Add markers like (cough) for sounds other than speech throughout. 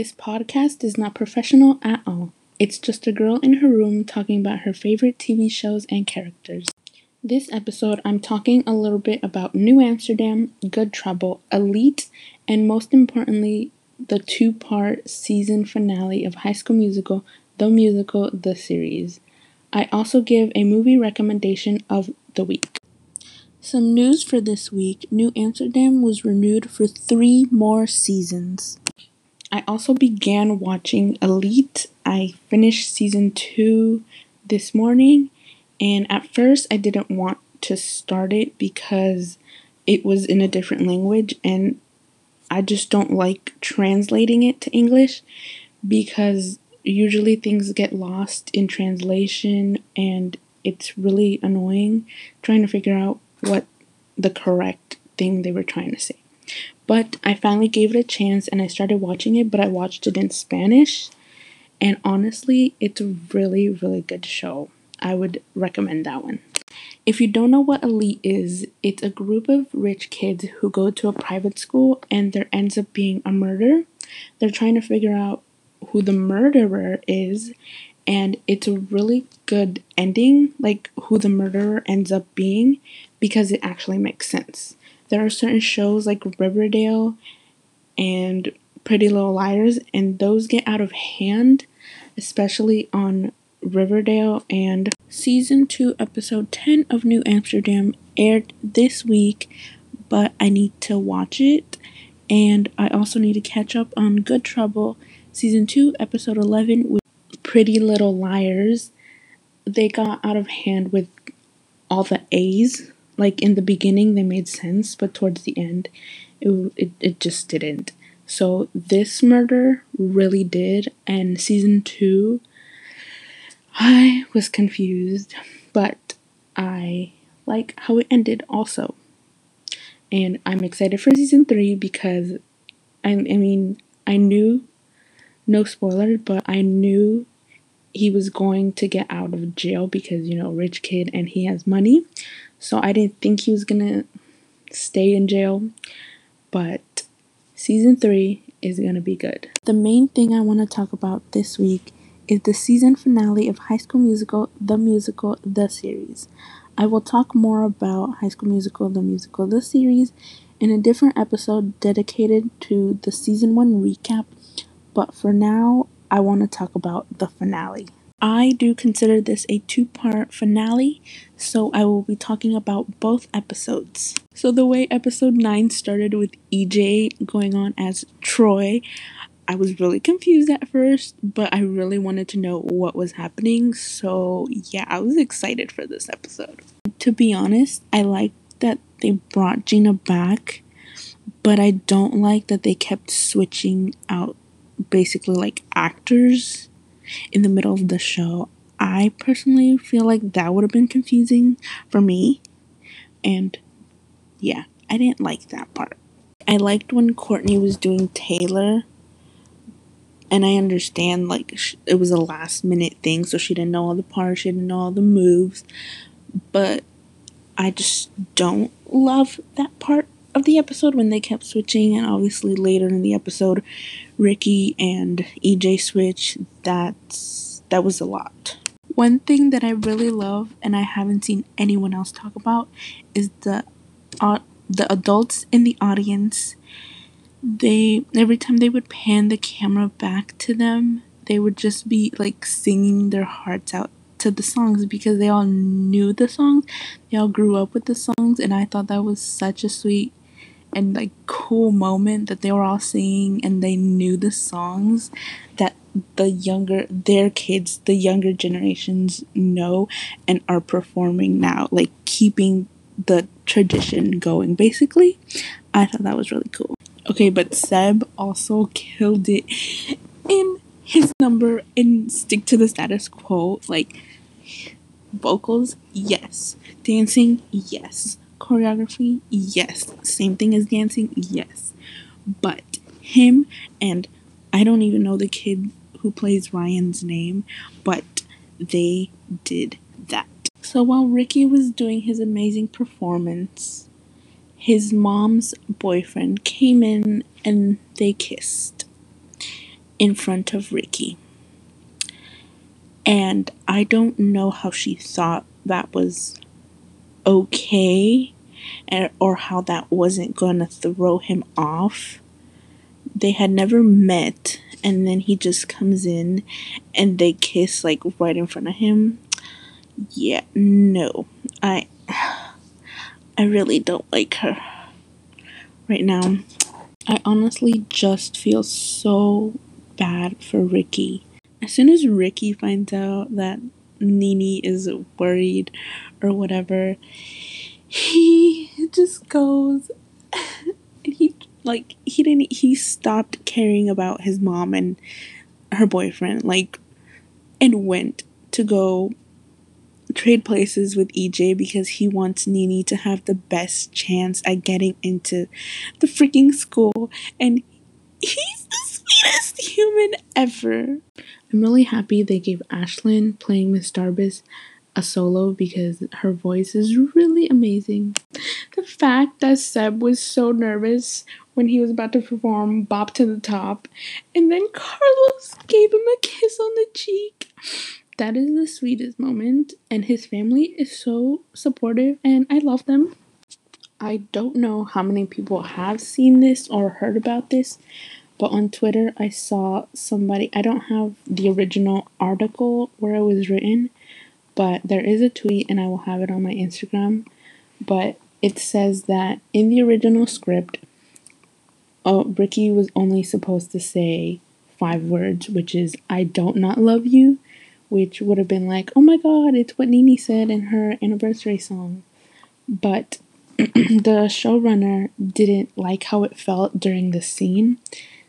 This podcast is not professional at all. It's just a girl in her room talking about her favorite TV shows and characters. This episode, I'm talking a little bit about New Amsterdam, Good Trouble, Elite, and most importantly, the two part season finale of High School Musical, the musical, the series. I also give a movie recommendation of the week. Some news for this week New Amsterdam was renewed for three more seasons. I also began watching Elite. I finished season two this morning, and at first I didn't want to start it because it was in a different language, and I just don't like translating it to English because usually things get lost in translation and it's really annoying trying to figure out what the correct thing they were trying to say. But I finally gave it a chance and I started watching it, but I watched it in Spanish. And honestly, it's a really, really good show. I would recommend that one. If you don't know what Elite is, it's a group of rich kids who go to a private school and there ends up being a murder. They're trying to figure out who the murderer is and it's a really good ending like who the murderer ends up being because it actually makes sense there are certain shows like riverdale and pretty little liars and those get out of hand especially on riverdale. And season 2 episode 10 of new amsterdam aired this week but i need to watch it. And i also need to catch up on good trouble season 2 episode 11 with Pretty Little Liars, they got out of hand with all the A's. Like in the beginning, they made sense, but towards the end, it, it, it just didn't. So this murder really did, and season two, I was confused, but I like how it ended also. And I'm excited for season three because I, I mean, I knew, no spoiler, but I knew he was going to get out of jail because you know rich kid and he has money so i didn't think he was gonna stay in jail but season three is gonna be good the main thing i want to talk about this week is the season finale of high school musical the musical the series i will talk more about high school musical the musical the series in a different episode dedicated to the season one recap but for now I want to talk about the finale. I do consider this a two part finale, so I will be talking about both episodes. So, the way episode 9 started with EJ going on as Troy, I was really confused at first, but I really wanted to know what was happening, so yeah, I was excited for this episode. To be honest, I like that they brought Gina back, but I don't like that they kept switching out basically like actors in the middle of the show. I personally feel like that would have been confusing for me. And yeah, I didn't like that part. I liked when Courtney was doing Taylor. And I understand, like, it was a last minute thing, so she didn't know all the parts, she didn't know all the moves. But I just don't love that part of the episode when they kept switching, and obviously later in the episode Ricky and EJ switch, that's that was a lot. One thing that I really love and I haven't seen anyone else talk about is the uh, the adults in the audience. They every time they would pan the camera back to them, they would just be like singing their hearts out to the songs because they all knew the songs. They all grew up with the songs and I thought that was such a sweet and like cool moment that they were all singing and they knew the songs that the younger their kids the younger generations know and are performing now like keeping the tradition going basically. I thought that was really cool. Okay but seb also killed it in his number and stick to the status quo like vocals yes. Dancing yes choreography? Yes. Same thing as dancing? Yes. But him and I don't even know the kid who plays Ryan's name, but they did that. So while Ricky was doing his amazing performance, his mom's boyfriend came in and they kissed. in front of Ricky. And I don't know how she thought that was okay or how that wasn't to throw him off. They had never met, and then he just comes in and they kiss like right in front of him. Yeah, no. I I really don't like her right now. I honestly just feel so bad for Ricky. As soon as Ricky finds out that Nini is worried or whatever, he (laughs) just goes and (laughs) he like he didn't he stopped caring about his mom and her boyfriend like and went to go trade places with EJ because he wants Nini to have the best chance at getting into the freaking school and he's the sweetest human ever. I'm really happy they gave Ashlyn playing Miss Darbus a solo because her voice is really amazing. The fact that Seb was so nervous when he was about to perform Bop to the Top and then Carlos gave him a kiss on the cheek. That is the sweetest moment, and his family is so supportive, and I love them. I don't know how many people have seen this or heard about this, but on Twitter I saw somebody, I don't have the original article where it was written, but there is a tweet and I will have it on my Instagram. But it says that in the original script, uh, Ricky was only supposed to say five words, which is I don't not love you, which would have been like, oh my god, it's what Nini said in her anniversary song. But (clears throat) the showrunner didn't like how it felt during the scene,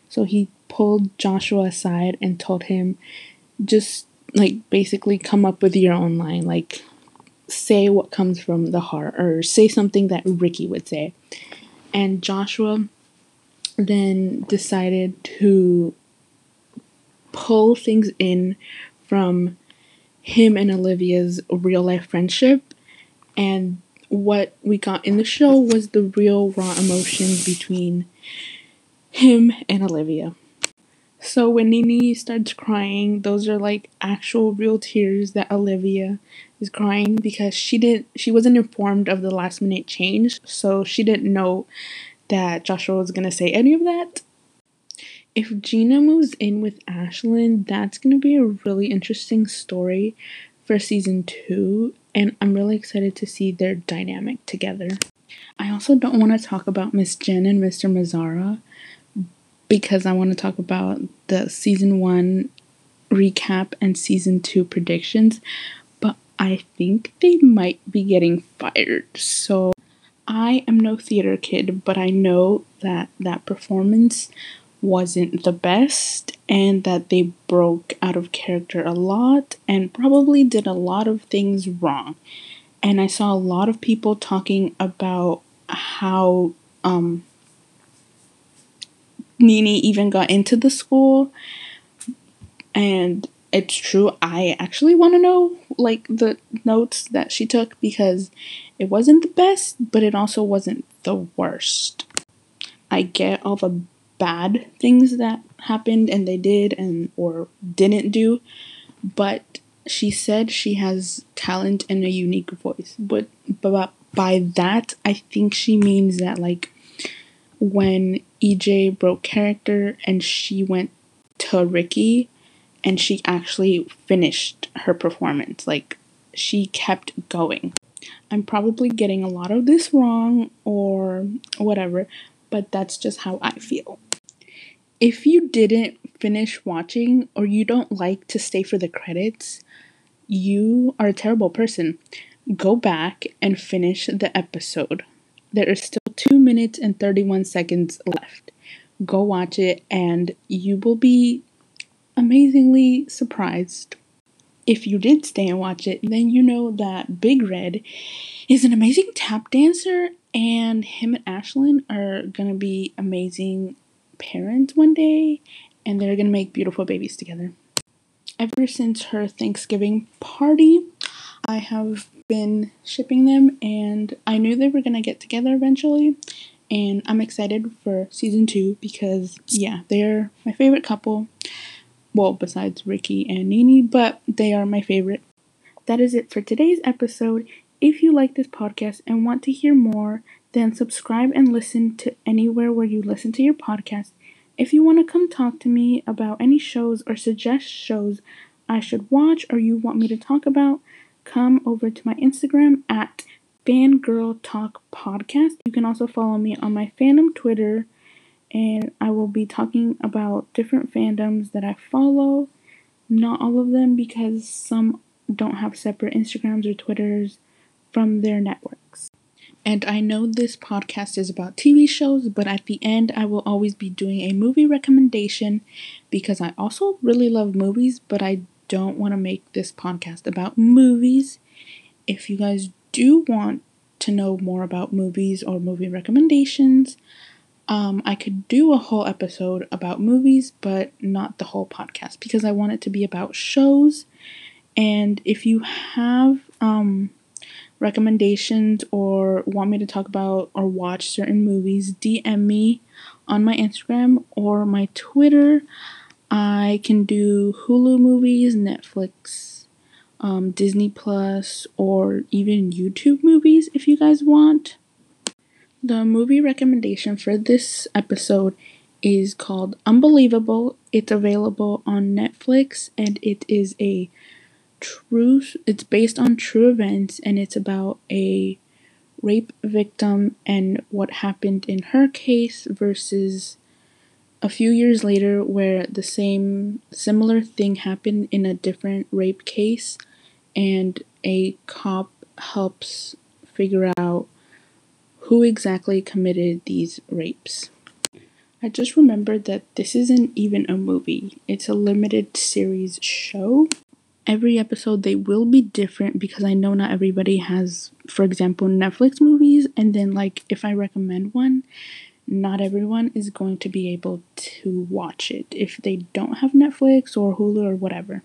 so he pulled Joshua aside and told him just like basically come up with your own line like say what comes from the heart or say something that Ricky would say. And Joshua then decided to pull things in from him and Olivia's real life friendship and what we got in the show was the real raw emotion between him and Olivia. So when Nini starts crying, those are like actual real tears that Olivia is crying because she didn't she wasn't informed of the last minute change, so she didn't know that Joshua was gonna say any of that. If Gina moves in with Ashlyn, that's gonna be a really interesting story for season two, and I'm really excited to see their dynamic together. I also don't want to talk about Miss Jen and Mr. Mazzara because I want to talk about the season one recap and season two predictions, but I think they might be getting fired. So I am no theater kid, but I know that that performance wasn't the best and that they broke out of character a lot and probably did a lot of things wrong. And I saw a lot of people talking about how um Nini even got into the school. And it's true, I actually want to know like the notes that she took because it wasn't the best, but it also wasn't the worst. I get all the bad things that happened and they did and or didn't do, but she said she has talent and a unique voice. But but by that, I think she means that like when EJ broke character and she went to Ricky and she actually finished her performance. Like she kept going. I'm probably getting a lot of this wrong or whatever, but that's just how I feel. If you didn't finish watching or you don't like to stay for the credits, you are a terrible person. Go back and finish the episode. There is still 2 minutes and 31 seconds left. Go watch it and you will be amazingly surprised. If you did stay and watch it, then you know that Big Red is an amazing tap dancer and him and Ashlyn are gonna be amazing parents one day and they're gonna make beautiful babies together. Ever since her Thanksgiving party, I have been shipping them and I knew they were gonna get together eventually. And I'm excited for season two because, yeah, they're my favorite couple. Well, besides Ricky and Nini, but they are my favorite. That is it for today's episode. If you like this podcast and want to hear more, then subscribe and listen to anywhere where you listen to your podcast. If you want to come talk to me about any shows or suggest shows I should watch or you want me to talk about, come over to my Instagram at Fangirl Talk Podcast. You can also follow me on my fandom Twitter, and I will be talking about different fandoms that I follow. Not all of them because some don't have separate Instagrams or Twitters from their networks. And I know this podcast is about TV shows, but at the end, I will always be doing a movie recommendation because I also really love movies, but I don't want to make this podcast about movies. If you guys do want to know more about movies or movie recommendations, um, I could do a whole episode about movies, but not the whole podcast because I want it to be about shows. And if you have um, recommendations or want me to talk about or watch certain movies, DM me on my Instagram or my Twitter. I can do Hulu movies, Netflix, um, Disney Plus, or even YouTube movies if you guys want. The movie recommendation for this episode is called Unbelievable. It's available on Netflix and it is a true it's based on true events and it's about a rape victim and what happened in her case versus a few years later where the same similar thing happened in a different rape case and a cop helps figure out who exactly committed these rapes. I just remembered that this isn't even a movie. It's a limited series show every episode they will be different because I know not everybody has, for example, Netflix movies. And then, like, if I recommend one, not everyone is going to be able to watch it if they don't have Netflix or Hulu or whatever.